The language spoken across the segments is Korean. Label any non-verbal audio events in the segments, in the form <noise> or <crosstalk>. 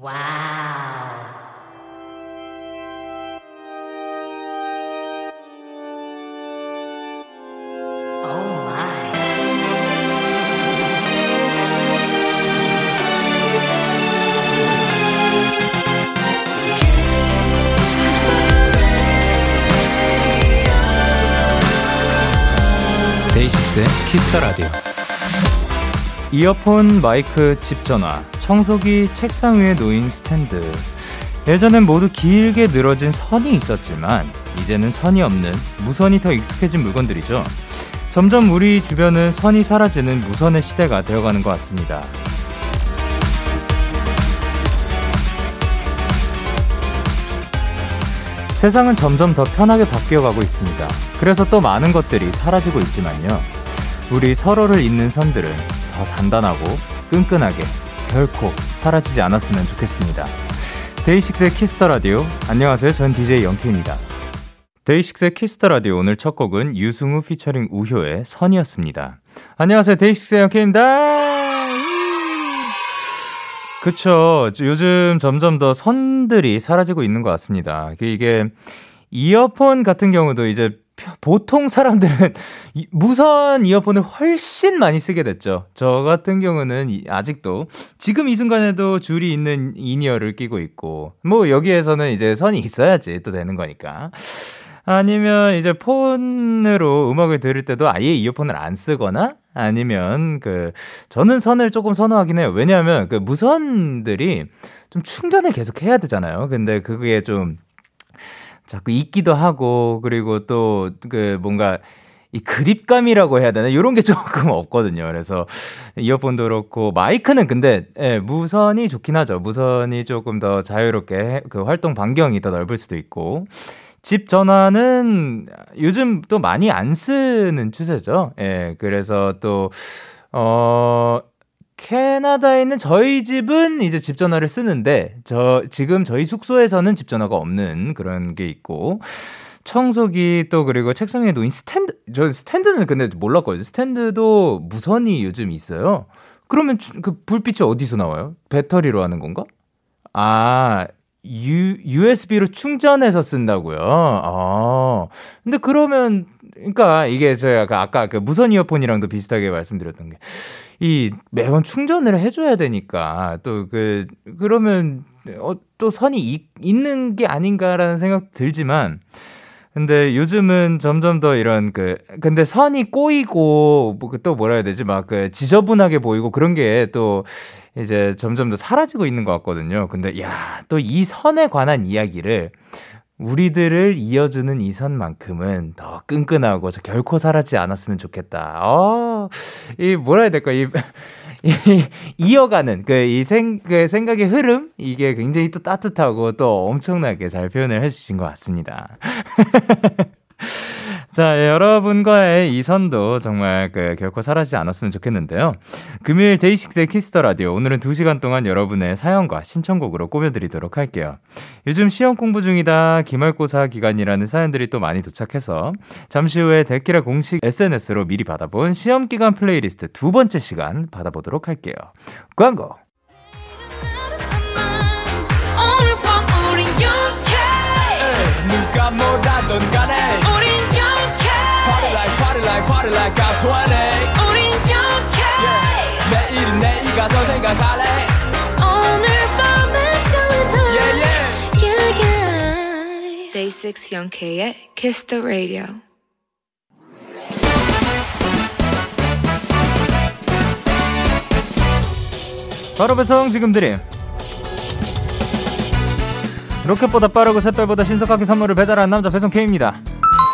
와우. 데이식스의 키스터 라디오. 이어폰, 마이크, 집 전화, 청소기, 책상 위에 놓인 스탠드. 예전엔 모두 길게 늘어진 선이 있었지만 이제는 선이 없는 무선이 더 익숙해진 물건들이죠. 점점 우리 주변은 선이 사라지는 무선의 시대가 되어가는 것 같습니다. 세상은 점점 더 편하게 바뀌어가고 있습니다. 그래서 또 많은 것들이 사라지고 있지만요. 우리 서로를 잇는 선들은 더 단단하고 끈끈하게 결코 사라지지 않았으면 좋겠습니다. 데이식스의 키스 더 라디오. 안녕하세요. 전 DJ 영케이입니다. 데이식스의 키스 더 라디오 오늘 첫 곡은 유승우 피처링 우효의 선이었습니다. 안녕하세요. 데이식스의 영케이입니다. 그쵸. 요즘 점점 더 선들이 사라지고 있는 것 같습니다. 이게 이어폰 같은 경우도 이제 보통 사람들은 무선 이어폰을 훨씬 많이 쓰게 됐죠. 저 같은 경우는 아직도 지금 이 순간에도 줄이 있는 in-ear를 끼고 있고 뭐 여기에서는 이제 선이 있어야지 또 되는 거니까. 아니면 이제 폰으로 음악을 들을 때도 아예 이어폰을 안 쓰거나 아니면 그 저는 선을 조금 선호하긴 해요. 왜냐하면 그 무선들이 좀 충전을 계속 해야 되잖아요. 근데 그게 좀 자꾸 있기도 하고 그리고 또 그 뭔가 이 그립감이라고 해야 되나 이런 게 <laughs> 조금 없거든요. 그래서 이어폰도 그렇고 마이크는 근데 예, 무선이 좋긴 하죠. 무선이 조금 더 자유롭게 그 활동 반경이 더 넓을 수도 있고 집 전화는 요즘 또 많이 안 쓰는 추세죠. 예, 그래서 또, 어, 캐나다에 있는 저희 집은 이제 집 전화를 쓰는데, 저, 지금 저희 숙소에서는 집 전화가 없는 그런 게 있고, 청소기 또 그리고 책상에 놓인 스탠드, 저 스탠드는 근데 몰랐거든요. 스탠드도 무선이 요즘 있어요. 그러면 그 불빛이 어디서 나와요? 배터리로 하는 건가? 아, U, USB로 충전해서 쓴다고요? 아. 근데 그러면, 그러니까 이게 저희가 그 아까 그 무선 이어폰이랑도 비슷하게 말씀드렸던 게, 이 매번 충전을 해줘야 되니까, 또 그, 그러면, 어, 또 선이 이, 있는 게 아닌가라는 생각 들지만, 근데 요즘은 점점 더 이런 그 근데 선이 꼬이고 뭐 또 뭐라 해야 되지 막 그 지저분하게 보이고 그런 게 또 이제 점점 더 사라지고 있는 것 같거든요. 근데 야, 또 이 선에 관한 이야기를 우리들을 이어주는 이 선만큼은 더 끈끈하고 저 결코 사라지지 않았으면 좋겠다. 어, 이 뭐라 해야 될까? 이, <laughs> 이 이어가는 그이 생, 그 생각의 흐름 이게 굉장히 또 따뜻하고 또 엄청나게 잘 표현을 해주신 것 같습니다. <laughs> 자, 예, 여러분과의 이 선도 정말 그 결코 사라지지 않았으면 좋겠는데요. 금요일 데이식스의 키스 더 라디오. 오늘은 2시간 동안 여러분의 사연과 신청곡으로 꾸며드리도록 할게요. 요즘 시험 공부 중이다. 기말고사 기간이라는 사연들이 또 많이 도착해서 잠시 후에 데키라 공식 SNS로 미리 받아본 시험 기간 플레이리스트 두 번째 시간 받아보도록 할게요. 광고! 20 우린 영케 yeah. 내일은 내일 가서 생각할래 오늘 밤에 설레 yeah, yeah. yeah, yeah. Day 6 영케의 Kiss the Radio 바로 배송 지금 드림 로켓보다 빠르고 샛별보다 신속하게 선물을 배달하는 남자 배송 K입니다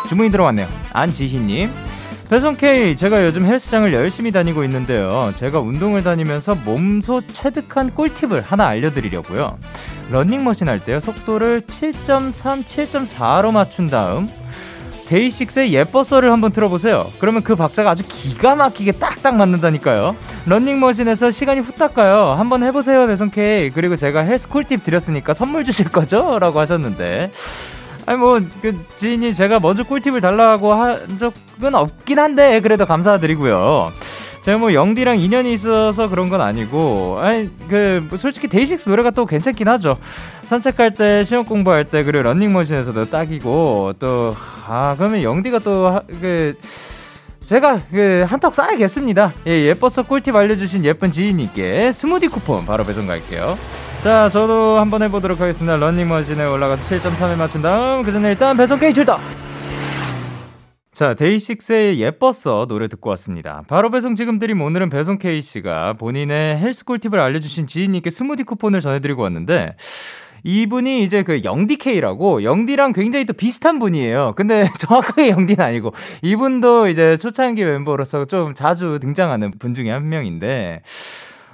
주문이 들어왔네요 안지희님 배송 K, 제가 요즘 헬스장을 열심히 다니고 있는데요. 제가 운동을 다니면서 몸소 체득한 꿀팁을 하나 알려드리려고요. 런닝머신 할 때요, 속도를 7.3, 7.4로 맞춘 다음, 데이식스의 예뻐서를 한번 들어보세요. 그러면 그 박자가 아주 기가 막히게 딱딱 맞는다니까요. 런닝머신에서 시간이 후딱 가요. 한번 해보세요, 배송 K. 그리고 제가 헬스 꿀팁 드렸으니까 선물 주실 거죠? 라고 하셨는데. 아니 뭐 그 지인이 제가 먼저 꿀팁을 달라고 한 적은 없긴 한데 그래도 감사드리고요. 제가 뭐 영디랑 인연이 있어서 그런 건 아니고, 아니, 그, 뭐 솔직히 데이식스 노래가 또 괜찮긴 하죠. 산책할 때, 시험 공부할 때, 그리고 런닝머신에서도 딱이고, 또, 아, 그러면 영디가 또, 그, 제가 그 한턱 쏴야겠습니다. 예, 예뻤어 꿀팁 알려주신 예쁜 지인님께 스무디 쿠폰 바로 배송 갈게요. 자, 저도 한번 해보도록 하겠습니다. 런닝머신에 올라가서 7.3에 맞춘 다음, 그 전에 일단 배송K 출동! 자, 데이식스의 예뻤어 노래 듣고 왔습니다. 바로 배송 지금 드림 오늘은 배송 K씨가 본인의 헬스 꿀팁을 알려주신 지인님께 스무디 쿠폰을 전해드리고 왔는데, 이분이 이제 그 영디케이라고 영디랑 굉장히 또 비슷한 분이에요. 근데 <laughs> 정확하게 영디는 아니고 이분도 이제 초창기 멤버로서 좀 자주 등장하는 분 중에 한 명인데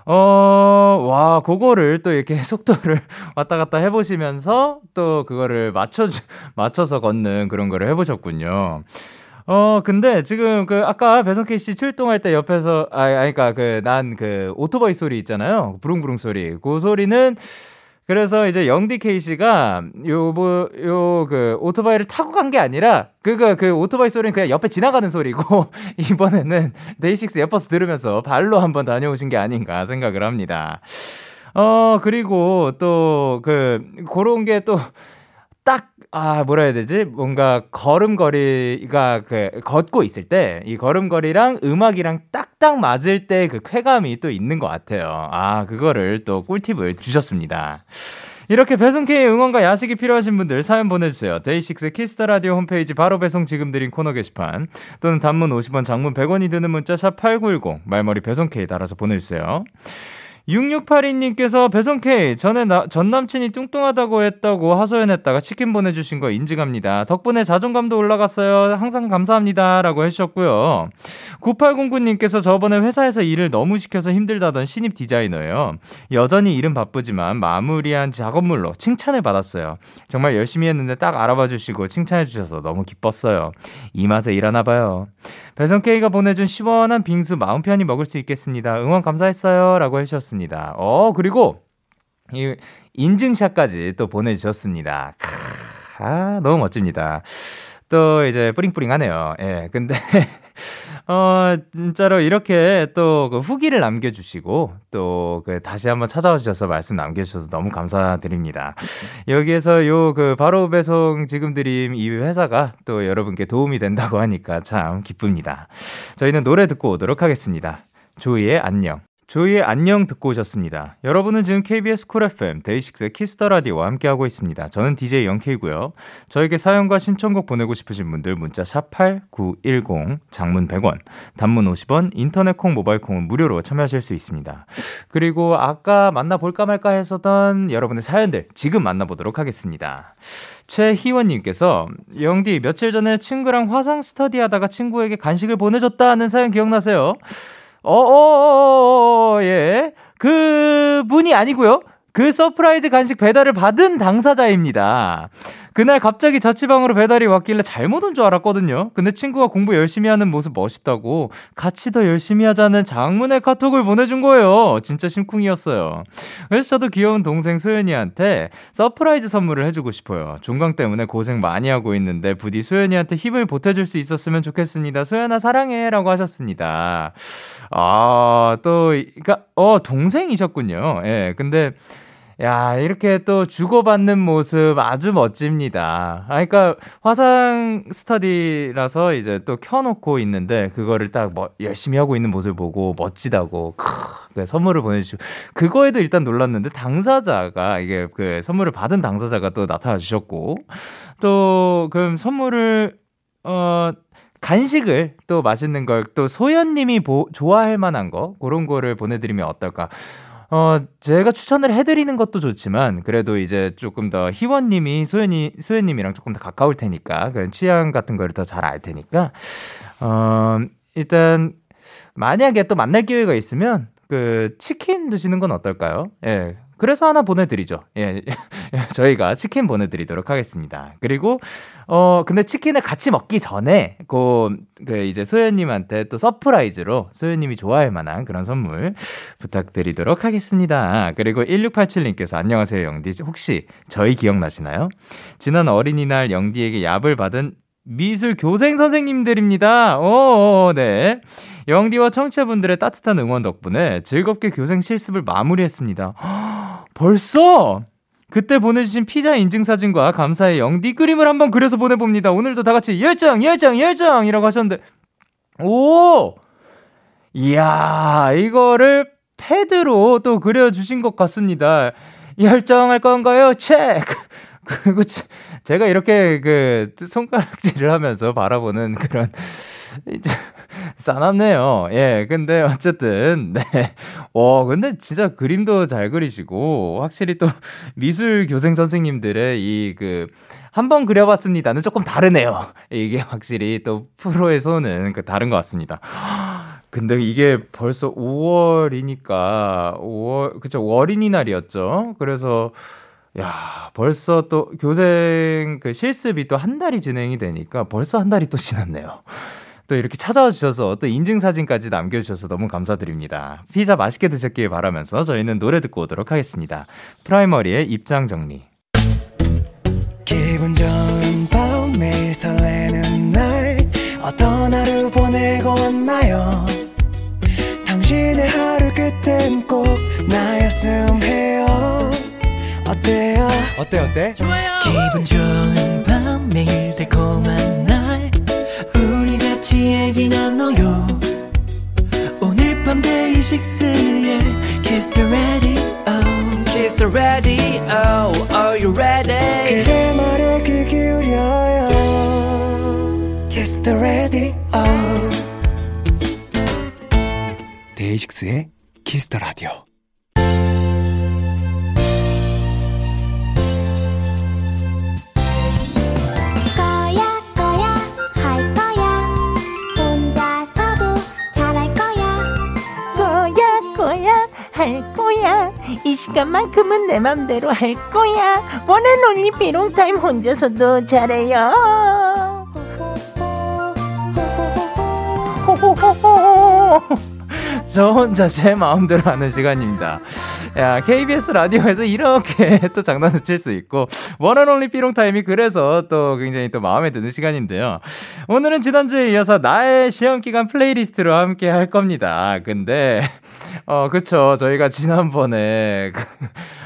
어, 와, 그거를 또 이렇게 <laughs> 속도를 <laughs> 왔다 갔다 해보시면서 또 그거를 맞춰, 맞춰서 걷는 그런 거를 해보셨군요. 어, 근데 지금 그 아까 배성케 씨 출동할 때 옆에서, 아, 그니까 그, 난 그 오토바이 소리 있잖아요. 부릉부릉 소리. 그 소리는 그래서 이제 영디 케이 씨가 요뭐 요 그 오토바이를 타고 간 게 아니라 그그 그 오토바이 소리는 그냥 옆에 지나가는 소리고 <laughs> 이번에는 데이식스 예뻤어 들으면서 발로 한번 다녀오신 게 아닌가 생각을 합니다. 어 그리고 또 그 그런 게또 딱, 아, 뭐라 해야 되지? 뭔가 걸음걸이가 그, 걷고 있을 때, 이 걸음걸이랑 음악이랑 딱딱 맞을 때 그 쾌감이 또 있는 것 같아요. 아, 그거를 또 꿀팁을 주셨습니다. 이렇게 배송K의 응원과 야식이 필요하신 분들 사연 보내주세요. 데이식스 키스 더 라디오 홈페이지 바로 배송 지금 드림 코너 게시판 또는 단문 50원, 장문 100원이 드는 문자 샵 #8910 말머리 배송K 달아서 보내주세요. 6682님께서 배송K 전에 나, 전 남친이 뚱뚱하다고 했다고 하소연했다가 치킨 보내주신 거 인증합니다. 덕분에 자존감도 올라갔어요. 항상 감사합니다. 라고 해주셨고요. 9809님께서 저번에 회사에서 일을 너무 시켜서 힘들다던 신입 디자이너예요. 여전히 일은 바쁘지만 마무리한 작업물로 칭찬을 받았어요. 정말 열심히 했는데 딱 알아봐 주시고 칭찬해 주셔서 너무 기뻤어요. 이 맛에 일하나 봐요. 배송K가 보내준 시원한 빙수 마음 편히 먹을 수 있겠습니다. 응원 감사했어요. 라고 해주셨습니다. 어, 그리고 이 인증샷까지 또 보내주셨습니다. 아, 너무 멋집니다. 또 이제 뿌링뿌링 하네요. 예, 근데 <laughs> 어, 진짜로 이렇게 또 그 후기를 남겨주시고, 또 그 다시 한번 찾아와 주셔서 말씀 남겨주셔서 너무 감사드립니다. 여기에서 요 그 바로 배송 지금 드림 이 회사가 또 여러분께 도움이 된다고 하니까 참 기쁩니다. 저희는 노래 듣고 오도록 하겠습니다. 조이의 안녕. 조이의 안녕 듣고 오셨습니다. 여러분은 지금 KBS 쿨 FM 데이식스의 키스 더 라디오와 함께하고 있습니다. 저는 DJ 영케이고요. 저에게 사연과 신청곡 보내고 싶으신 분들 문자 샵 #8910 장문 100원, 단문 50원, 인터넷 콩, 모바일 콩은 무료로 참여하실 수 있습니다. 그리고 아까 만나 볼까 말까 했었던 여러분의 사연들 지금 만나보도록 하겠습니다. 최희원님께서 영디 며칠 전에 친구랑 화상 스터디 하다가 친구에게 간식을 보내줬다는 사연 기억나세요? 어어어어, 예. 그 분이 아니고요. 그 surprise 간식 배달을 받은 당사자입니다. 그날 갑자기 자취방으로 배달이 왔길래 잘못 온 줄 알았거든요. 근데 친구가 공부 열심히 하는 모습 멋있다고 같이 더 열심히 하자는 장문의 카톡을 보내준 거예요. 진짜 심쿵이었어요. 그래서 저도 귀여운 동생 소연이한테 surprise 선물을 해주고 싶어요. 종강 때문에 고생 많이 하고 있는데 부디 소연이한테 힘을 보태줄 수 있었으면 좋겠습니다. 소연아 사랑해 라고 하셨습니다. 아, 또, 그니까, 어, 동생이셨군요. 예, 근데 야, 이렇게 또 주고받는 모습 아주 멋집니다. 아, 그러니까 화상 스터디라서 이제 또 켜놓고 있는데 그거를 딱 뭐, 열심히 하고 있는 모습을 보고 멋지다고 크, 네, 선물을 보내주시고 그거에도 일단 놀랐는데 당사자가 이게 그 선물을 받은 당사자가 또 나타나 주셨고 또 그럼 선물을 어 간식을 또 맛있는 걸 또 소연님이 보, 좋아할 만한 거 그런 거를 보내드리면 어떨까? 어, 제가 추천을 해드리는 것도 좋지만, 그래도 이제 조금 더 희원님이 소연이, 소연님이랑 조금 더 가까울 테니까, 그 취향 같은 거를 더 잘 알 테니까, 어, 일단, 만약에 또 만날 기회가 있으면, 그, 치킨 드시는 건 어떨까요? 예. 그래서 하나 보내드리죠. 예. <laughs> 저희가 치킨 보내드리도록 하겠습니다. 그리고, 어, 근데 치킨을 같이 먹기 전에, 그, 그 이제 소연님한테 또 surprise로 소연님이 좋아할 만한 그런 선물 부탁드리도록 하겠습니다. 그리고 1687님께서 안녕하세요, 영디. 혹시 저희 기억나시나요? 지난 어린이날 영디에게 얍을 받은 미술 교생 선생님들입니다. 오, 네. 영디와 청취자분들의 따뜻한 응원 덕분에 즐겁게 교생 실습을 마무리했습니다. 벌써? 그때 보내주신 피자 인증사진과 감사의 영디 그림을 한번 그려서 보내봅니다. 오늘도 다 같이 열정, 열정, 열정이라고 하셨는데, 오! 이야, 이거를 패드로 또 그려주신 것 같습니다. 열정할 건가요? 체크! <laughs> 그리고 제가 이렇게 그 손가락질을 하면서 바라보는 그런 싸납네요. 예, 근데 어쨌든 네. 어, 근데 진짜 그림도 잘 그리시고 확실히 또 미술 교생 선생님들의 이 그 한번 그려봤습니다는 조금 다르네요. 이게 확실히 또 손은 그 다른 것 같습니다. 근데 이게 벌써 5월이니까 5월 그쵸 어린이날이었죠. 그래서 야, 벌써 또 교생 그 실습이 또 한 달이 진행이 되니까 벌써 한 달이 또 지났네요. 또 이렇게 찾아와 주셔서 또 인증사진까지 남겨주셔서 너무 감사드립니다. 피자 맛있게 드셨길 바라면서 저희는 노래 듣고 오도록 하겠습니다. 프라이머리의 입장 정리. 기분 좋은 밤 매일 설레는 날 어떤 하루 보내고 왔나요 당신의 하루 끝엔 꼭 나였음 해요 어때요? 어때 어때? 좋아요. 내 맘대로 할 거야. 원앤 온리 비롱타임 혼자서도 잘해요. <laughs> 저 혼자 제 마음대로 하는 시간입니다. 야, KBS 라디오에서 이렇게 또 장난을 칠 수 있고, one and only 삐롱타임이 그래서 또 굉장히 또 마음에 드는 시간인데요. 오늘은 지난주에 이어서 나의 시험기간 플레이리스트로 함께 할 겁니다. 근데, 어, 그쵸. 저희가 지난번에, 그,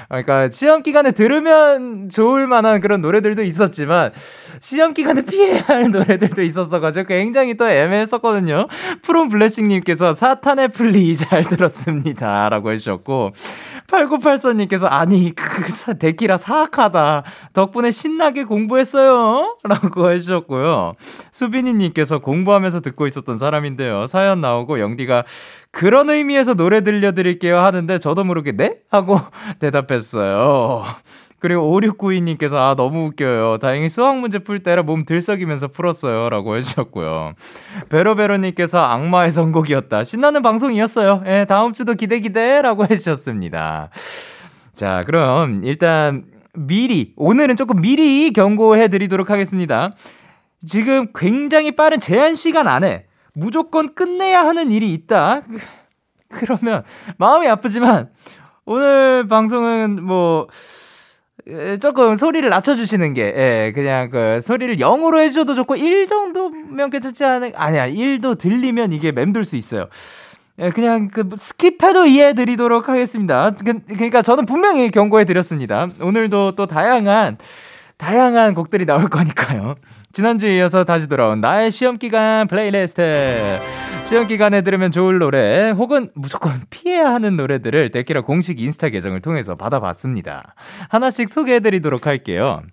그러니까 시험 기간에 들으면 좋을 만한 그런 노래들도 있었지만, 시험 기간에 피해야 할 노래들도 있었어가지고 굉장히 또 애매했었거든요. 프롬 블레싱님께서 사탄의 플리 잘 들었습니다. 라고 해주셨고, 8984님께서 아니, 그 데키라 사악하다. 덕분에 신나게 공부했어요. 라고 해주셨고요. 수빈이님께서 공부하면서 듣고 있었던 사람인데요. 사연 나오고 영디가 그런 의미에서 노래 들려드릴게요 하는데 저도 모르게 네? 하고 <laughs> 대답했어요. 그리고 5692님께서 아 너무 웃겨요. 다행히 수학 문제 풀 때라 몸 들썩이면서 풀었어요. 라고 해주셨고요. 베로베로님께서 악마의 선곡이었다. 신나는 방송이었어요. 예, 다음 주도 기대 기대 라고 해주셨습니다. 자, 그럼 일단 미리, 오늘은 조금 미리 경고해 드리도록 하겠습니다. 지금 굉장히 빠른 제한 시간 안에 무조건 끝내야 하는 일이 있다. 그러면 마음이 아프지만 오늘 방송은 뭐 조금 소리를 낮춰주시는 게, 예, 그냥 그 소리를 0으로 해줘도 좋고, 1 정도면 괜찮지 않은, 아니야, 1도 들리면 이게 맴돌 수 있어요. 예, 그냥 그 skip해도 이해해 드리도록 하겠습니다. 그, 그러니까 저는 분명히 경고해 드렸습니다. 오늘도 또 다양한, 다양한 곡들이 나올 거니까요. 지난주에 이어서 다시 돌아온 나의 시험기간 플레이리스트. 시험기간에 들으면 좋을 노래 혹은 무조건 <laughs> 피해야 하는 노래들을 데키라 공식 인스타 계정을 통해서 받아봤습니다. 하나씩 소개해드리도록 할게요.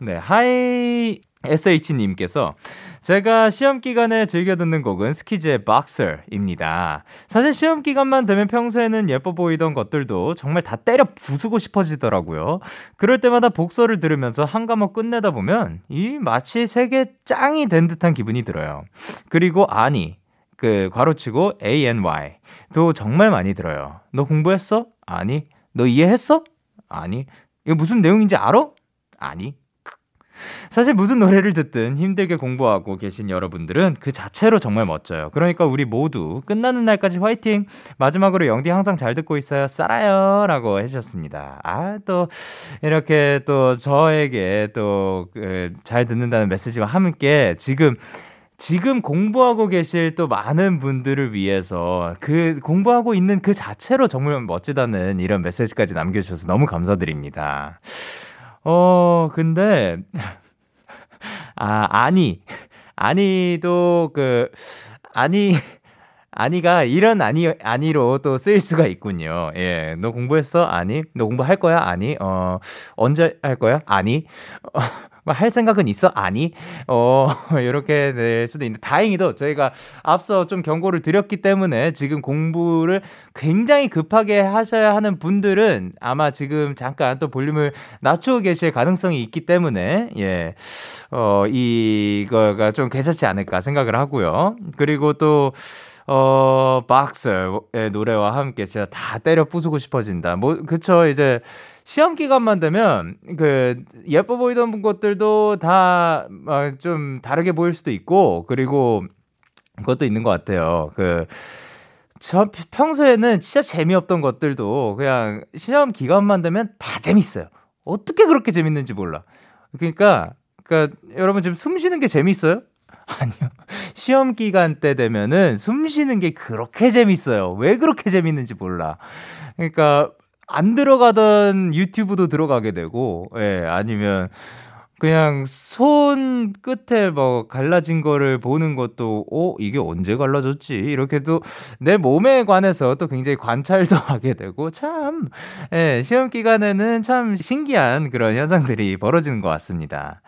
네, 하이 SH님께서 제가 시험 기간에 즐겨 듣는 곡은 스키즈의 Boxer입니다. 사실 시험 기간만 되면 평소에는 예뻐 보이던 것들도 정말 다 때려 부수고 싶어지더라고요. 그럴 때마다 복서를 들으면서 한 과목 끝내다 보면 이 마치 세계 짱이 된 듯한 기분이 들어요. 그리고 아니 그 괄호치고 ANY 도 정말 많이 들어요. 너 공부했어? 아니. 너 이해했어? 아니. 이거 무슨 내용인지 알아? 아니. 사실 무슨 노래를 듣든 힘들게 공부하고 계신 여러분들은 그 자체로 정말 멋져요. 그러니까 우리 모두 끝나는 날까지 화이팅! 마지막으로 영디 항상 잘 듣고 있어요. 쌀아요! 라고 해주셨습니다. 아, 또, 이렇게 또 저에게 또, 그, 잘 듣는다는 메시지와 함께 지금 지금 공부하고 계실 또 많은 분들을 위해서 그 공부하고 있는 그 자체로 정말 멋지다는 이런 메시지까지 남겨주셔서 너무 감사드립니다. 어, 근데, <laughs> 아, 아니. 아니도 그, 아니, 아니가 이런 아니, 아니로 또 쓰일 수가 있군요. 예. 너 공부했어? 아니. 너 공부할 거야? 아니. 어, 언제 할 거야? 아니. 어, 할 생각은 있어? 아니. 어, <laughs> 이렇게 될 수도 있는데, 다행히도 저희가 앞서 좀 경고를 드렸기 때문에 지금 공부를 굉장히 급하게 하셔야 하는 분들은 아마 지금 잠깐 또 볼륨을 낮추고 계실 가능성이 있기 때문에, 예, 어, 이거가 좀 괜찮지 않을까 생각을 하고요. 그리고 또, 어, 박스의 노래와 함께 진짜 다 때려 부수고 싶어진다. 뭐, 그쵸. 이제 시험 기간만 되면 그 예뻐 보이던 것들도 다 좀 다르게 보일 수도 있고 그리고 그것도 있는 것 같아요. 그 저 평소에는 진짜 재미없던 것들도 그냥 시험 기간만 되면 다 재밌어요. 어떻게 그렇게 재밌는지 몰라. 그러니까 그러니까 여러분 지금 숨 쉬는 게 재밌어요? <laughs> 아니요. 시험 기간 때 되면은 숨 쉬는 게 그렇게 재밌어요. 왜 그렇게 재밌는지 몰라. 그러니까 안 들어가던 유튜브도 들어가게 되고, 예, 아니면 그냥 손 끝에 뭐 갈라진 거를 보는 것도 어 이게 언제 갈라졌지 이렇게도 내 몸에 관해서 또 굉장히 관찰도 <laughs> 하게 되고 참 예, 시험 기간에는 참 신기한 그런 현상들이 벌어지는 것 같습니다.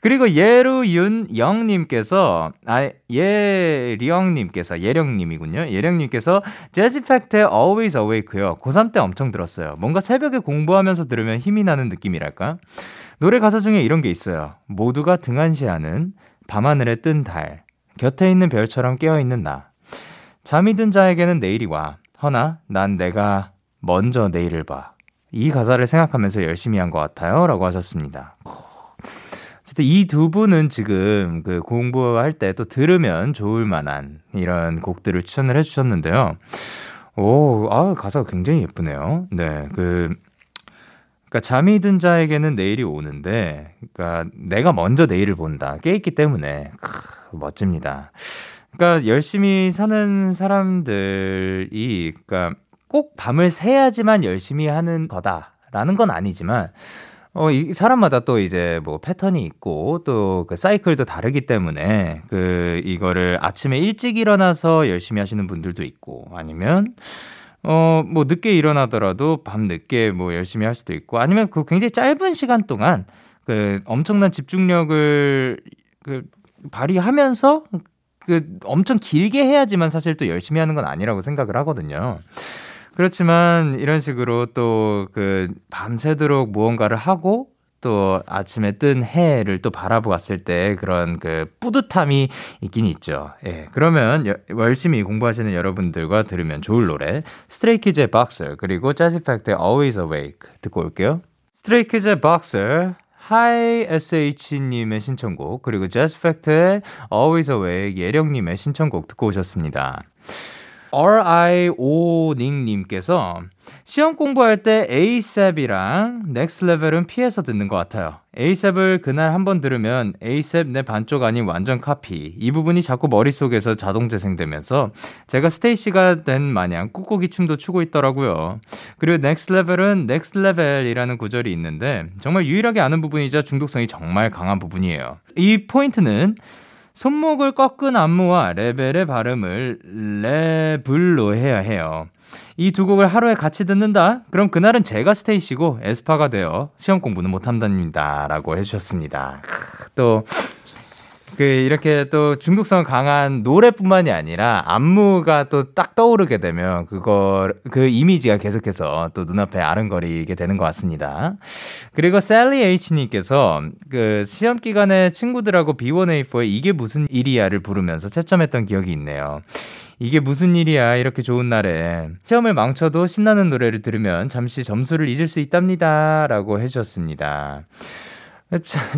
그리고 예루윤영 님께서 아 예리영 님께서 예령 님이군요. 예령 님께서 재즈 팩트의 Always Awake요. 고3 때 엄청 들었어요. 뭔가 새벽에 공부하면서 들으면 힘이 나는 느낌이랄까? 노래 가사 중에 이런 게 있어요. 모두가 등한시하는 밤하늘에 뜬 달, 곁에 있는 별처럼 깨어있는 나. 잠이 든 자에게는 내일이 와. 허나 난 내가 먼저 내일을 봐. 이 가사를 생각하면서 열심히 한 것 같아요. 라고 하셨습니다. 이두 분은 지금 그 공부할 때 또 들으면 좋을 만한 이런 곡들을 추천을 해주셨는데요. 오, 아, 가사가 굉장히 예쁘네요. 네, 그, 그러니까 잠이 든 자에게는 내일이 오는데, 그러니까 내가 먼저 내일을 본다. 깨있기 때문에 크, 멋집니다. 그러니까 열심히 사는 사람들이, 그러니까 꼭 밤을 새야지만 열심히 하는 거다라는 건 아니지만, 어, 이 사람마다 또 이제 뭐 패턴이 있고 또 그 사이클도 다르기 때문에 그 이거를 아침에 일찍 일어나서 열심히 하시는 분들도 있고 아니면 어, 뭐 늦게 일어나더라도 밤 늦게 뭐 열심히 할 수도 있고 아니면 그 굉장히 짧은 시간 동안 그 엄청난 집중력을 그 발휘하면서 그 엄청 길게 해야지만 사실 또 열심히 하는 건 아니라고 생각을 하거든요. 그렇지만 이런 식으로 또 그 밤새도록 무언가를 하고 또 아침에 뜬 해를 또 바라보았을 때 그런 그 뿌듯함이 있긴 있죠. 예. 그러면 여, 열심히 공부하시는 여러분들과 들으면 좋을 노래 스트레이키즈의 박스 그리고 재즈팩트의 Always Awake 듣고 올게요. Stray Kids의 Boxer 하이 SH님의 신청곡 그리고 Jazzyfact의 Always Awake 예령님의 신청곡 듣고 오셨습니다. RIO닝님께서 시험 공부할 때 ASAP이랑 Next Level은 피해서 듣는 것 같아요. ASAP을 그날 한 번 들으면 ASAP 내 반쪽 아닌 완전 카피. 이 부분이 자꾸 머릿속에서 자동 재생되면서 제가 스테이시가 된 마냥 꾹꾹이 춤도 추고 있더라고요. 그리고 Next Level은 Next Level이라는 구절이 있는데 정말 유일하게 아는 부분이자 중독성이 정말 강한 부분이에요. 이 포인트는 손목을 꺾은 안무와 레벨의 발음을 레블로 해야 해요. 이 두 곡을 하루에 같이 듣는다? 그럼 그날은 제가 스테이시고 에스파가 되어 시험 공부는 못한답니다. 라고 해주셨습니다. 또, 그 이렇게 또 중독성 강한 노래뿐만이 아니라 안무가 또 딱 떠오르게 되면 그거 그 이미지가 계속해서 또 눈앞에 아른거리게 되는 것 같습니다. 그리고 셀리 H님께서 그 시험 기간에 친구들하고 B1A4의 이게 무슨 일이야를 부르면서 채점했던 기억이 있네요. 이게 무슨 일이야 이렇게 좋은 날에 시험을 망쳐도 신나는 노래를 들으면 잠시 점수를 잊을 수 있답니다 라고 해주셨습니다.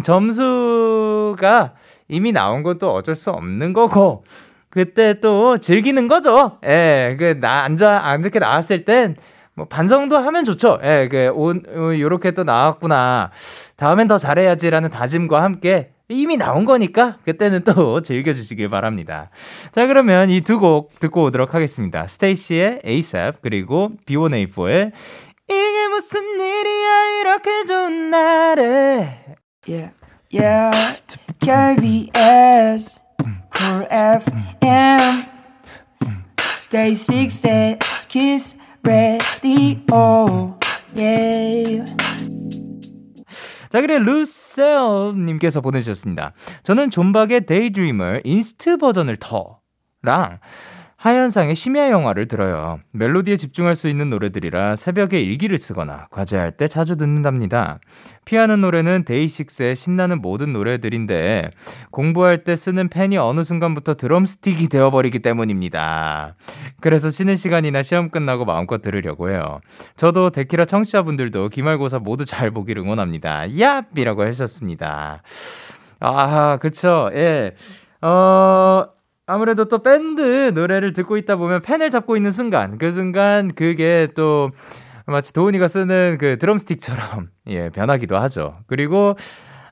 점수가 이미 나온 것도 어쩔 수 없는 거고, 그때 또 즐기는 거죠. 예, 그, 나, 안, 좋게 나왔을 땐, 뭐, 반성도 하면 좋죠. 예, 그, 오, 요렇게 또 나왔구나. 다음엔 더 잘해야지라는 다짐과 함께 이미 나온 거니까 그때는 또 <laughs> 즐겨주시길 바랍니다. 자, 그러면 이 두 곡 듣고 오도록 하겠습니다. 스테이시의 ASAP 그리고 B1A4의 이게 무슨 일이야 이렇게 좋은 날에. Yeah, yeah, KBS Cool FM Day 6의 Kiss Radio. Yeah 자, 그래 루셀님께서 보내주셨습니다. 저는 존박의 Daydreamer inst 버전이랑 하현상의 심야 영화를 들어요. 멜로디에 집중할 수 있는 노래들이라 새벽에 일기를 쓰거나 과제할 때 자주 듣는답니다. 피하는 노래는 데이식스의 신나는 모든 노래들인데 공부할 때 쓰는 펜이 어느 순간부터 드럼스틱이 되어버리기 때문입니다. 그래서 쉬는 시간이나 시험 끝나고 마음껏 들으려고 해요. 저도 데키라 청취자분들도 기말고사 모두 잘 보길 응원합니다. 얍 이라고 하셨습니다. 아, 그쵸. 예. 어, 아무래도 또 밴드 노래를 듣고 있다 보면 펜을 잡고 있는 순간, 그 순간 그게 또 마치 도훈이가 쓰는 그 드럼스틱처럼, <laughs> 예, 변하기도 하죠. 그리고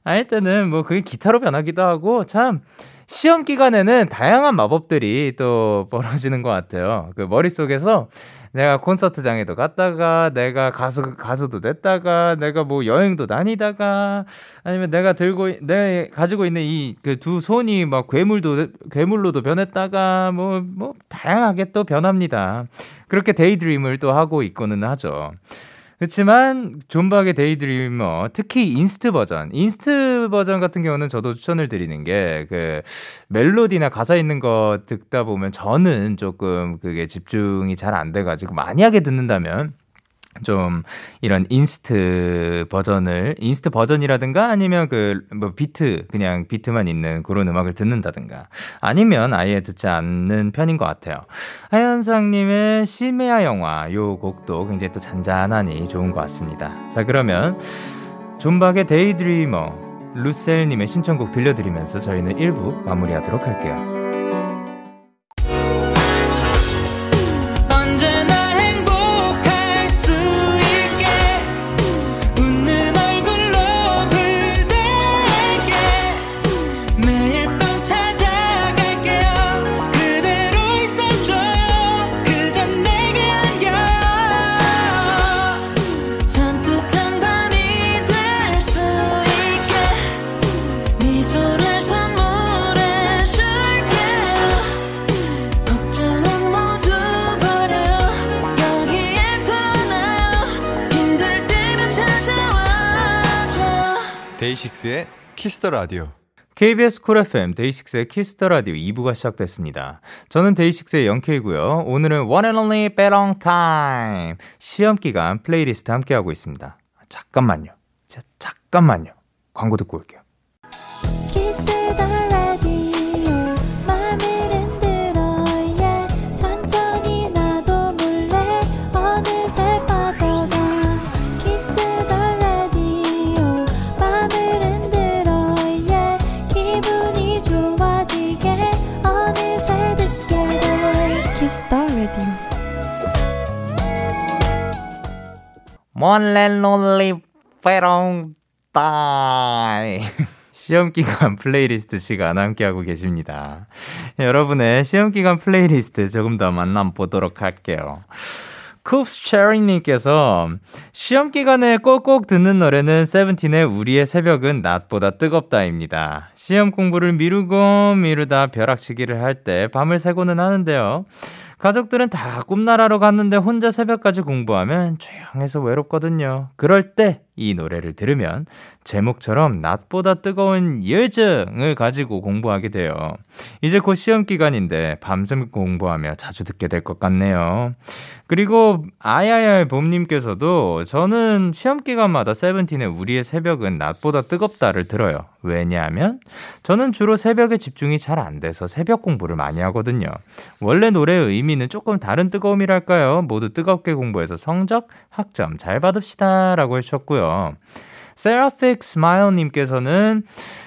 할 때는 뭐 그게 기타로 변하기도 하고 참 시험 기간에는 다양한 마법들이 또 벌어지는 것 같아요. 그 머릿속에서 내가 콘서트장에도 갔다가 내가 가수 가수도 됐다가 내가 뭐 여행도 다니다가 아니면 내가 들고 내 가지고 있는 이 그 두 손이 막 괴물도 괴물로도 변했다가 뭐뭐 뭐 다양하게 또 변합니다. 그렇게 데이드림을 또 하고 있고는 하죠. 그렇지만 존박의 Daydreamer 특히 inst 버전. inst 버전 같은 경우는 저도 추천을 드리는 게 그 멜로디나 가사 있는 거 듣다 보면 저는 조금 그게 집중이 잘 안 돼가지고 만약에 듣는다면 좀 이런 inst 버전을 inst 버전이라든가 아니면 그 뭐 비트 그냥 비트만 있는 그런 음악을 듣는다든가 아니면 아예 듣지 않는 편인 것 같아요. 하현상님의 심야 영화 요 곡도 굉장히 또 잔잔하니 좋은 것 같습니다. 자 그러면 존박의 Daydreamer 루셀님의 신청곡 들려드리면서 저희는 1부 마무리하도록 할게요. 데이식스의 Kiss the Radio. KBS Cool FM 데이식스의 Kiss the Radio 2부가 시작됐습니다. 저는 데이식스의 Young K고요. 오늘은 One and Only Better Time 시험 기간 플레이리스트 함께 하고 있습니다. 잠깐만요. 잠깐만요. 광고 듣고 올게요. 페롱 따이 <laughs> 시험기간 플레이리스트 시간 함께하고 계십니다. 여러분의 시험기간 플레이리스트 조금 더 만나보도록 할게요. 쿱스 체리님께서 시험 기간에 꼭꼭 듣는 노래는 세븐틴의 우리의 새벽은 낮보다 뜨겁다입니다. 시험 공부를 미루고 미루다 벼락치기를 할 때 밤을 새고는 하는데요. 가족들은 다 꿈나라로 갔는데 혼자 새벽까지 공부하면 조용해서 외롭거든요. 그럴 때 이 노래를 들으면 제목처럼 낮보다 뜨거운 열정을 가지고 공부하게 돼요. 이제 곧 시험 기간인데 밤샘 공부하며 자주 듣게 될 것 같네요. 그리고 아야야 봄님께서도 저는 시험 기간마다 세븐틴의 우리의 새벽은 낮보다 뜨겁다를 들어요. 왜냐하면 저는 주로 새벽에 집중이 잘 안 돼서 새벽 공부를 많이 하거든요. 원래 노래의 의미는 조금 다른 뜨거움이랄까요? 모두 뜨겁게 공부해서 성적, 학점 잘 받읍시다 라고 해주셨고요. Seraphic Smile님께서는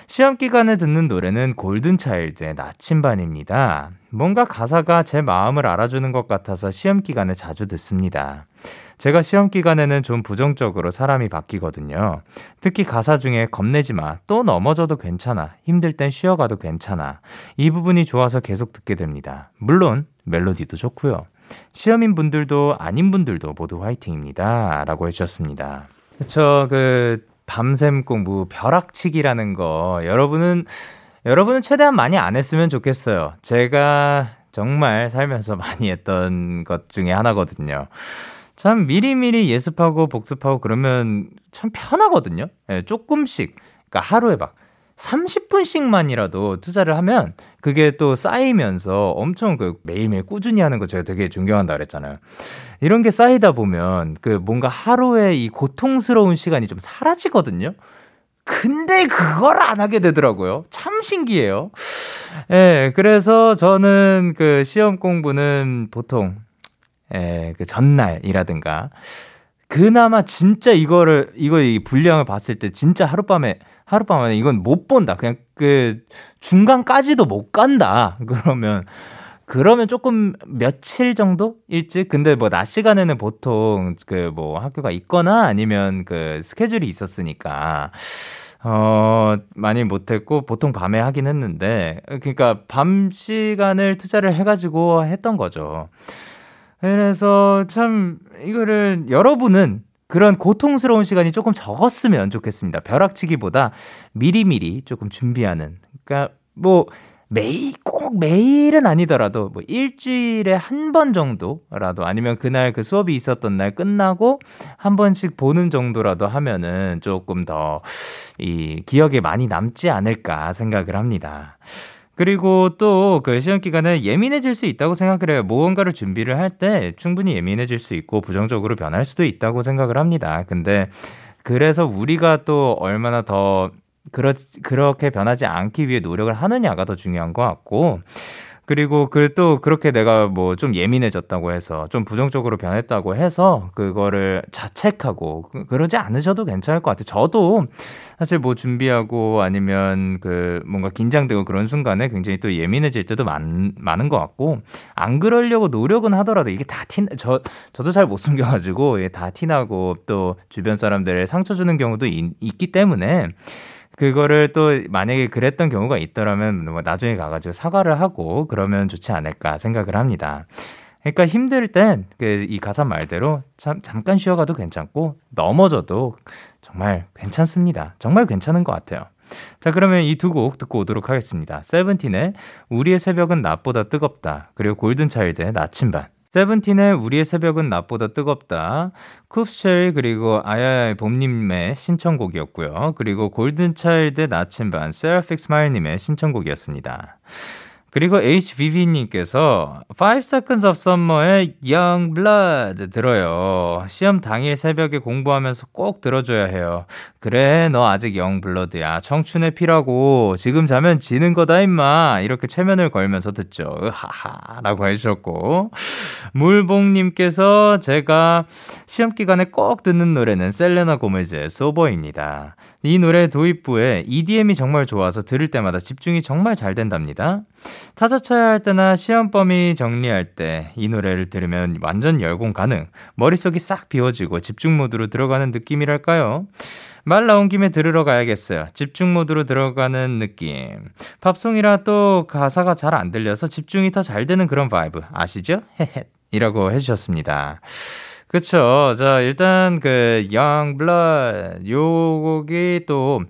시험 기간에 듣는 노래는 골든차일드의 나침반입니다. 뭔가 가사가 제 마음을 알아주는 것 같아서 시험 기간에 자주 듣습니다. 제가 시험 기간에는 좀 부정적으로 사람이 바뀌거든요. 특히 가사 중에 겁내지 마. 또 넘어져도 괜찮아. 힘들 땐 쉬어가도 괜찮아. 이 부분이 좋아서 계속 듣게 됩니다. 물론 멜로디도 좋고요. 시험인 분들도 아닌 분들도 모두 화이팅입니다. 라고 해주셨습니다. 그쵸, 그, 밤샘 공부, 벼락치기라는 거, 여러분은, 여러분은 최대한 많이 안 했으면 좋겠어요. 제가 정말 살면서 <laughs> 많이 했던 것 중에 하나거든요. 참 미리미리 예습하고 복습하고 그러면 참 편하거든요. 예, 조금씩. 그러니까 하루에 막 30분씩만이라도 투자를 하면 그게 또 쌓이면서 엄청 그 매일매일 꾸준히 하는 거 제가 되게 존경한다 그랬잖아요. 이런 게 쌓이다 보면 그 뭔가 하루에 이 고통스러운 시간이 좀 사라지거든요. 근데 그걸 안 하게 되더라고요. 참 신기해요. 예, 그래서 저는 그 시험 공부는 보통 예, 그 전날이라든가 그나마 진짜 이거를 이거 이 분량을 봤을 때 진짜 하룻밤에 하룻밤에 이건 못 본다. 그냥 그 중간까지도 못 간다. <laughs> 그러면 그러면 조금 며칠 정도 일찍 근데 뭐 낮 시간에는 보통 그 뭐 학교가 있거나 아니면 그 스케줄이 있었으니까 어 많이 못했고 보통 밤에 하긴 했는데 그러니까 밤 시간을 투자를 해가지고 했던 거죠. 그래서 참 이거를 여러분은 그런 고통스러운 시간이 조금 적었으면 좋겠습니다. 벼락치기보다 미리미리 조금 준비하는. 그러니까 뭐 매일 꼭 매일은 아니더라도 뭐 일주일에 한 번 정도라도 아니면 그날 그 수업이 있었던 날 끝나고 한 번씩 보는 정도라도 하면은 조금 더 이 기억에 많이 남지 않을까 생각을 합니다. 그리고 또 그 시험 기간에 예민해질 수 있다고 생각을 해요. 무언가를 준비를 할 때 충분히 예민해질 수 있고 부정적으로 변할 수도 있다고 생각을 합니다. 근데 그래서 우리가 또 얼마나 더 그렇, 그렇게 변하지 않기 위해 노력을 하느냐가 더 중요한 것 같고, 그리고 그 또 그렇게 내가 뭐 좀 예민해졌다고 해서 좀 부정적으로 변했다고 해서 그거를 자책하고 그, 그러지 않으셔도 괜찮을 것 같아요. 저도 사실 뭐 준비하고 아니면 그 뭔가 긴장되고 그런 순간에 굉장히 또 예민해질 때도 많, 많은 것 같고 안 그러려고 노력은 하더라도 이게 다 티, 저, 저도 잘 못 숨겨가지고 다 티나고 또 주변 사람들을 상처 주는 경우도 있, 있기 때문에 그거를 또 만약에 그랬던 경우가 있더라면 뭐 나중에 가가지고 사과를 하고 그러면 좋지 않을까 생각을 합니다. 그러니까 힘들 땐그이 가사 말대로 참 잠깐 쉬어가도 괜찮고 넘어져도 정말 괜찮습니다. 정말 괜찮은 것 같아요. 자, 그러면 이 두 곡 듣고 오도록 하겠습니다. 세븐틴의 우리의 새벽은 낮보다 뜨겁다. 그리고 골든차일드의 나침반. 세븐틴의 우리의 새벽은 낮보다 뜨겁다. 쿱쉘 그리고 아야야의 봄님의 신청곡이었고요. 그리고 골든차일드 나침반 세라픽 스마일님의 신청곡이었습니다. 그리고 HVV님께서 5 Seconds of Summer의 Young Blood 들어요. 시험 당일 새벽에 공부하면서 꼭 들어줘야 해요. 그래, 너 아직 Young Blood야. 청춘의 피라고. 지금 자면 지는 거다, 임마. 이렇게 최면을 걸면서 듣죠. 으하하. 라고 해주셨고. 물봉님께서 제가 시험 기간에 꼭 듣는 노래는 Selena Gomez의 Sober입니다. 이 노래 도입부에 EDM이 정말 좋아서 들을 때마다 집중이 정말 잘 된답니다. 타자 쳐야 할 때나 시험 범위 정리할 때 이 노래를 들으면 완전 열공 가능. 머릿속이 싹 비워지고 집중 모드로 들어가는 느낌이랄까요? 말 나온 김에 들으러 가야겠어요. 집중 모드로 들어가는 느낌. 팝송이라 또 가사가 잘 안 들려서 집중이 더 잘 되는 그런 vibe. 아시죠? 헤헤. 이라고 해주셨습니다. 그쵸. 자, 일단 그, Young Blood. 요 곡이 또,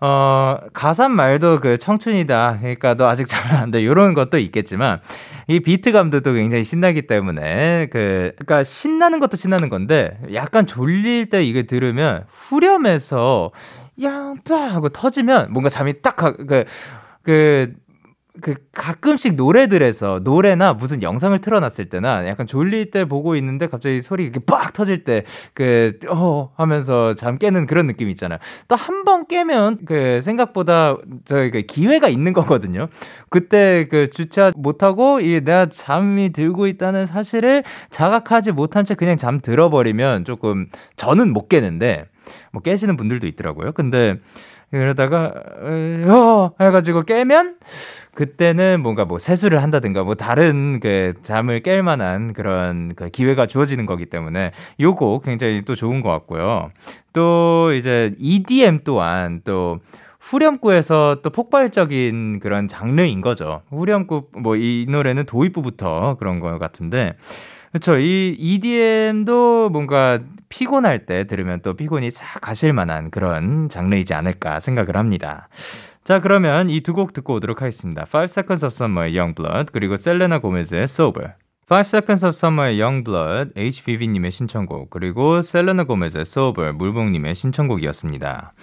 어, 가사 말도 그 청춘이다. 그러니까 너 아직 잘 안 돼. 요런 것도 있겠지만, 이 비트감도 또 굉장히 신나기 때문에, 그, 그니까 신나는 것도 신나는 건데, 약간 졸릴 때 이게 들으면 후렴에서, 양빠! 하고 터지면 뭔가 잠이 딱, 가, 그, 그, 그 가끔씩 노래들에서 노래나 무슨 영상을 틀어놨을 때나 약간 졸릴 때 보고 있는데 갑자기 소리 이렇게 빡 터질 때 그 어 하면서 잠 깨는 그런 느낌 있잖아요. 또 한 번 깨면 그 생각보다 저희 그 기회가 있는 거거든요. 그때 그 주차 못하고 이 내가 잠이 들고 있다는 사실을 자각하지 못한 채 그냥 잠 들어버리면 조금 저는 못 깨는데 뭐 깨시는 분들도 있더라고요. 근데 그러다가 어 해가지고 깨면 그때는 뭔가 뭐 세수를 한다든가 뭐 다른 그 잠을 깰 만한 그런 그 기회가 주어지는 거기 때문에 요거 굉장히 또 좋은 것 같고요. 또 이제 EDM 또한 또 후렴구에서 또 폭발적인 그런 장르인 거죠. 후렴구 뭐 이 노래는 도입부부터 그런 거 같은데 그렇죠. 이 EDM도 뭔가 피곤할 때 들으면 또 피곤이 싹 가실 만한 그런 장르이지 않을까 생각을 합니다. 자, 그러면 이 두 곡 듣고 오도록 하겠습니다. 5 Seconds of Summer의 Youngblood, 그리고 셀레나 고메즈의 Sober. 5 Seconds of Summer의 Youngblood, HBB님의 신청곡, 그리고 셀레나 고메즈의 Sober, 물봉님의 신청곡이었습니다.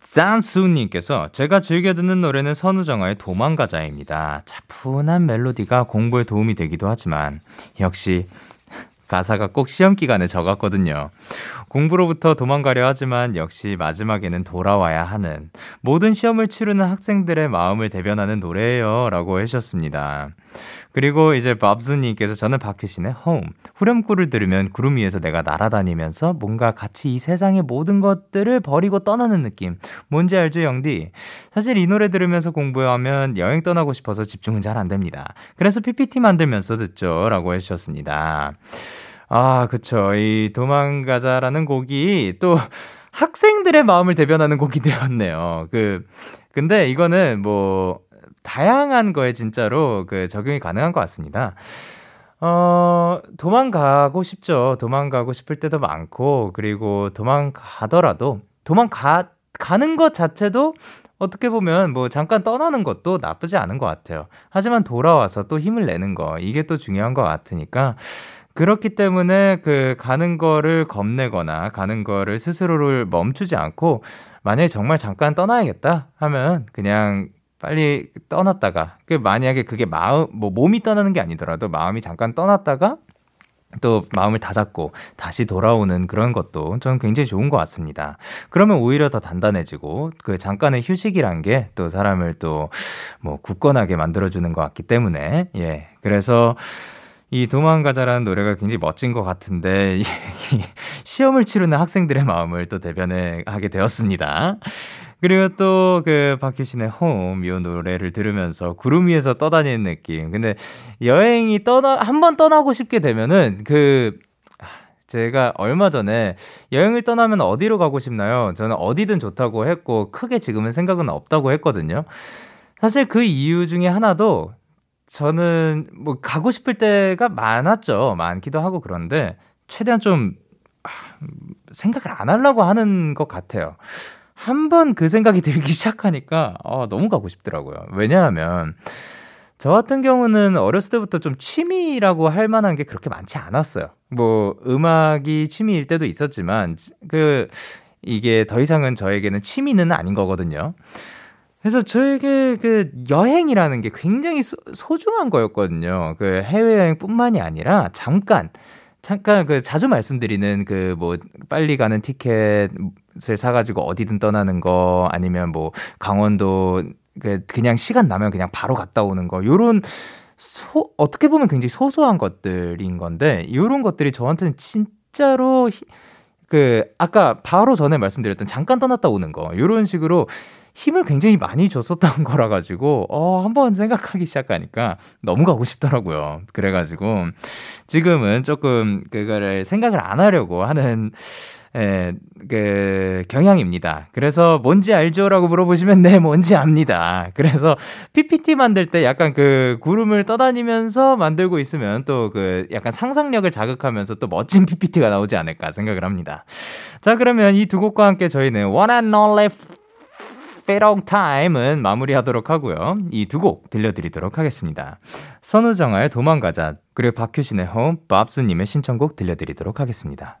짠수님께서 제가 즐겨 듣는 노래는 선우정아의 도망가자입니다. 차분한 멜로디가 공부에 도움이 되기도 하지만 역시 가사가 꼭 시험 기간에 적었거든요. 공부로부터 도망가려 하지만 역시 마지막에는 돌아와야 하는 모든 시험을 치르는 학생들의 마음을 대변하는 노래예요. 라고 하셨습니다. 그리고 이제 밥스님께서 저는 박효신의 Home. 후렴구를 들으면 구름 위에서 내가 날아다니면서 뭔가 같이 이 세상의 모든 것들을 버리고 떠나는 느낌. 뭔지 알죠, 영디? 사실 이 노래 들으면서 공부하면 여행 떠나고 싶어서 집중은 잘 안 됩니다. 그래서 PPT 만들면서 듣죠. 라고 해주셨습니다. 아, 그쵸. 이 도망가자라는 곡이 또 학생들의 마음을 대변하는 곡이 되었네요. 그, 근데 이거는 뭐, 다양한 거에 진짜로 그 적용이 가능한 것 같습니다. 어, 도망가고 싶죠. 도망가고 싶을 때도 많고, 그리고 도망가더라도, 도망가, 가는 것 자체도 어떻게 보면 뭐 잠깐 떠나는 것도 나쁘지 않은 것 같아요. 하지만 돌아와서 또 힘을 내는 거, 이게 또 중요한 것 같으니까, 그렇기 때문에 그 가는 거를 겁내거나 가는 거를 스스로를 멈추지 않고 만약에 정말 잠깐 떠나야겠다 하면 그냥 빨리 떠났다가 그 만약에 그게 마음 뭐 몸이 떠나는 게 아니더라도 마음이 잠깐 떠났다가 또 마음을 다잡고 다시 돌아오는 그런 것도 저는 굉장히 좋은 것 같습니다. 그러면 오히려 더 단단해지고 그 잠깐의 휴식이란 게 또 사람을 또 뭐 굳건하게 만들어주는 것 같기 때문에 예 그래서 이 도망가자라는 노래가 굉장히 멋진 것 같은데 <laughs> 시험을 치르는 학생들의 마음을 또 대변을 하게 되었습니다. 그리고 또 그 박효신의 홈 이 노래를 들으면서 구름 위에서 떠다니는 느낌. 근데 여행이 떠나 한 번 떠나고 싶게 되면은 그 제가 얼마 전에 여행을 떠나면 어디로 가고 싶나요? 저는 어디든 좋다고 했고 크게 지금은 생각은 없다고 했거든요. 사실 그 이유 중에 하나도 저는 뭐 가고 싶을 때가 많았죠. 많기도 하고 그런데 최대한 좀 아, 생각을 안 하려고 하는 것 같아요. 한 번 그 생각이 <laughs> 들기 시작하니까 아, 너무 가고 싶더라고요. 왜냐하면 저 같은 경우는 어렸을 때부터 좀 취미라고 할 만한 게 그렇게 많지 않았어요. 뭐 음악이 취미일 때도 있었지만 그 이게 더 이상은 저에게는 취미는 아닌 거거든요. 그래서 저에게 그 여행이라는 게 굉장히 소, 소중한 거였거든요. 그 해외여행뿐만이 아니라 잠깐 잠깐 그 자주 말씀드리는 그 뭐 빨리 가는 티켓 을 사가지고 어디든 떠나는 거 아니면 뭐 강원도 그 그냥 시간 나면 그냥 바로 갔다 오는 거 요런 소 어떻게 보면 굉장히 소소한 것들인 건데 요런 것들이 저한테는 진짜로 그 아까 바로 전에 말씀드렸던 잠깐 떠났다 오는 거 요런 식으로 힘을 굉장히 많이 줬었던 <laughs> 거라 가지고 어 한번 생각하기 시작하니까 너무 가고 싶더라고요. 그래 가지고 지금은 조금 그거를 생각을 안 하려고 하는 예, 그, 경향입니다. 그래서 뭔지 알죠라고 물어보시면 네, 뭔지 압니다. 그래서 PPT 만들 때 약간 그 구름을 떠다니면서 만들고 있으면 또 그 약간 상상력을 자극하면서 또 멋진 PPT가 나오지 않을까 생각을 합니다. 자, 그러면 이 두 곡과 함께 저희는 One and Only 페롱 타임은 마무리하도록 하고요. 이 두 곡 들려드리도록 하겠습니다. 선우정아의 도망가자 그리고 박효신의 홈 밥수님의 신청곡 들려드리도록 하겠습니다.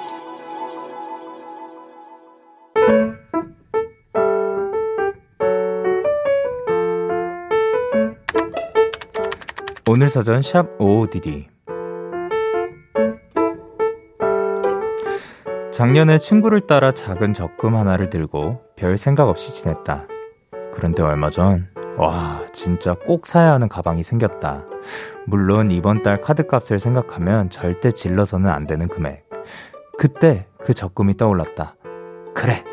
오늘 사전 샵 OODD 작년에 친구를 따라 작은 적금 하나를 들고 별 생각 없이 지냈다. 그런데 얼마 전, 와, 진짜 꼭 사야 하는 가방이 생겼다. 물론 이번 달 카드 값을 생각하면 절대 질러서는 안 되는 금액. 그때 그 적금이 떠올랐다. 그래,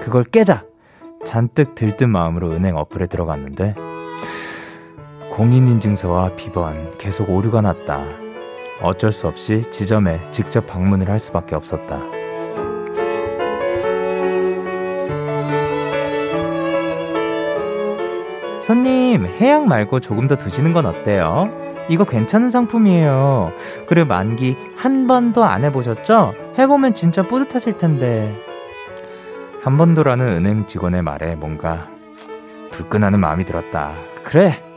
그걸 깨자! 잔뜩 들뜬 마음으로 은행 어플에 들어갔는데, 공인인증서와 비번 계속 오류가 났다. 어쩔 수 없이 지점에 직접 방문을 할 수밖에 없었다. 손님, 해양 말고 조금 더 두시는 건 어때요? 이거 괜찮은 상품이에요. 그리고 만기 한 번도 안 해보셨죠? 해보면 진짜 뿌듯하실 텐데. 한 번도라는 은행 직원의 말에 뭔가 불끈하는 마음이 들었다. 그래, 뭐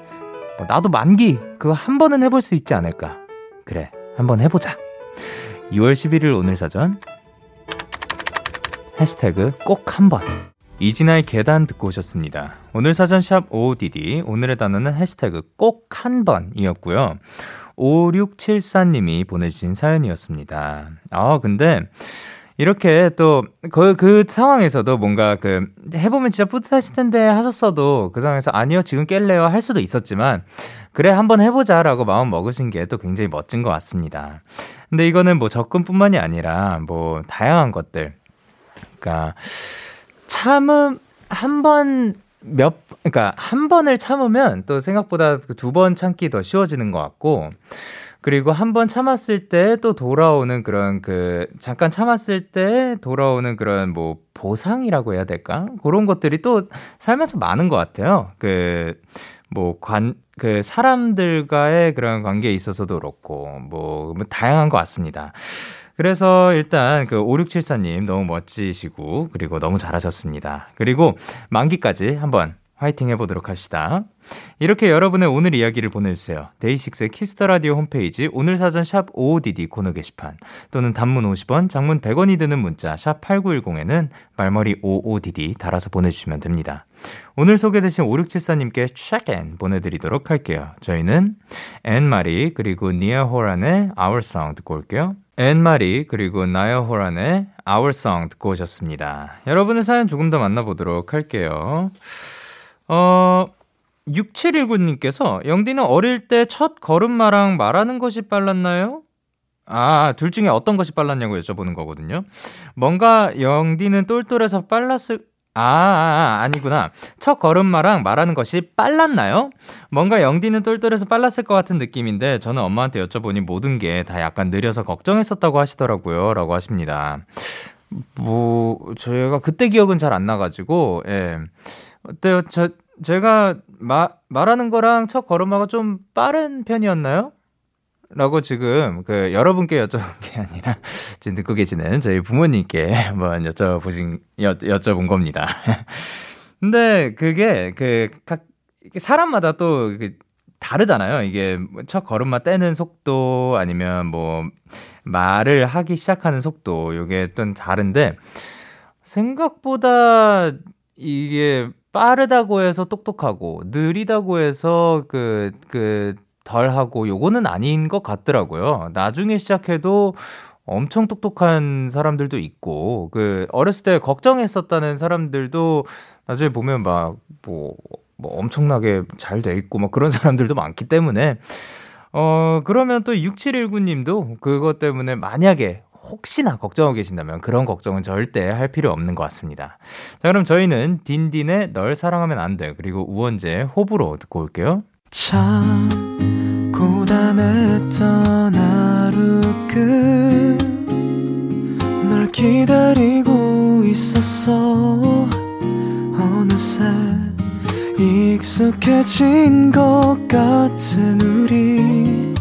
나도 만기 그거 한 번은 해볼 수 있지 않을까. 그래, 한번 해보자. 2월 11일 오늘 사전 해시태그 꼭 한번 이진아의 계단 듣고 오셨습니다. 오늘 사전 샵 OODD 오늘의 단어는 해시태그 꼭 한 번이었고요. 5674님이 보내주신 사연이었습니다. 아 근데 이렇게 또, 그, 그 상황에서도 뭔가 그, 해보면 진짜 뿌듯하실 텐데 하셨어도 그 상황에서 아니요, 지금 깰래요 할 수도 있었지만, 그래, 한번 해보자 라고 마음 먹으신 게 또 굉장히 멋진 것 같습니다. 근데 이거는 뭐 접근뿐만이 아니라 뭐 다양한 것들. 그러니까, 참음, 한 번, 몇, 그러니까 한 번을 참으면 또 생각보다 그 두번 참기 더 쉬워지는 것 같고, 그리고 한번 참았을 때 또 돌아오는 그런 그 잠깐 참았을 때 돌아오는 그런 뭐 보상이라고 해야 될까? 그런 것들이 또 살면서 많은 것 같아요. 그 뭐 관, 그 사람들과의 그런 관계에 있어서도 그렇고 뭐, 뭐 다양한 것 같습니다. 그래서 일단 그 5674님 너무 멋지시고 그리고 너무 잘하셨습니다. 그리고 만기까지 한번 화이팅 해보도록 합시다. 이렇게 여러분의 오늘 이야기를 보내주세요. 데이식스의 Kiss the Radio 홈페이지 오늘 사전 샵 55DD 코너 게시판 또는 단문 50원, 장문 100원이 드는 문자 샵 8910에는 말머리 55DD 달아서 보내주시면 됩니다. 오늘 소개되신 5674님께 check-in 보내드리도록 할게요. 저희는 앤마리 그리고 니아 호란의 Our Song 듣고 올게요. 앤마리 그리고 나야 호란의 Our Song 듣고 오셨습니다. 여러분의 사연 조금 더 만나보도록 할게요. 어, 6719님께서 영디는 어릴 때 첫 걸음마랑 말하는 것이 빨랐나요? 아, 둘 중에 어떤 것이 빨랐냐고 여쭤보는 거거든요. 뭔가 영디는 똘똘해서 빨랐을, 아, 아, 아, 아니구나. 첫 걸음마랑 말하는 것이 빨랐나요? 뭔가 영디는 똘똘해서 빨랐을 것 같은 느낌인데, 저는 엄마한테 여쭤보니 모든 게 다 약간 느려서 걱정했었다고 하시더라고요. 라고 하십니다. 뭐, 저희가 그때 기억은 잘 안 나가지고, 예. 어때요? 저, 제가 마, 말하는 거랑 첫 걸음마가 좀 빠른 편이었나요? 라고 지금 그 여러분께 여쭤본 게 아니라 <laughs> 지금 듣고 계시는 저희 부모님께 한번 여쭤보신 여, 여쭤본 겁니다. <laughs> 근데 그게 그 각 사람마다 또 다르잖아요. 이게 첫 걸음마 떼는 속도 아니면 뭐 말을 하기 시작하는 속도 요게 좀 다른데 생각보다 이게 빠르다고 해서 똑똑하고 느리다고 해서 그, 그, 덜 하고 요거는 아닌 것 같더라고요. 나중에 시작해도 엄청 똑똑한 사람들도 있고, 그, 어렸을 때 걱정했었다는 사람들도 나중에 보면 막, 뭐, 뭐 엄청나게 잘 돼 있고, 막 그런 사람들도 많기 때문에, 어, 그러면 또 6719님도 그것 때문에 만약에 혹시나 걱정하고 계신다면 그런 걱정은 절대 할 필요 없는 것 같습니다. 자, 그럼 저희는 딘딘의 널 사랑하면 안 돼. 그리고 우원재 호불호 듣고 올게요. 참, 고단했던 하루 끝널 기다리고 있었어. 어느새 익숙해진 것 같은 우리.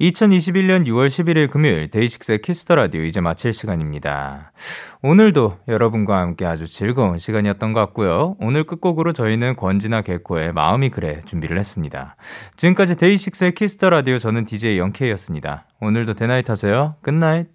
2021년 6월 11일 금요일 데이식스의 Kiss the Radio 이제 마칠 시간입니다. 오늘도 여러분과 함께 아주 즐거운 시간이었던 것 같고요. 오늘 끝곡으로 저희는 권진아 개코의 마음이 그래 준비를 했습니다. 지금까지 데이식스의 키스터 라디오 저는 DJ 영케이였습니다. 오늘도 대나잇 하세요. 끝나잇.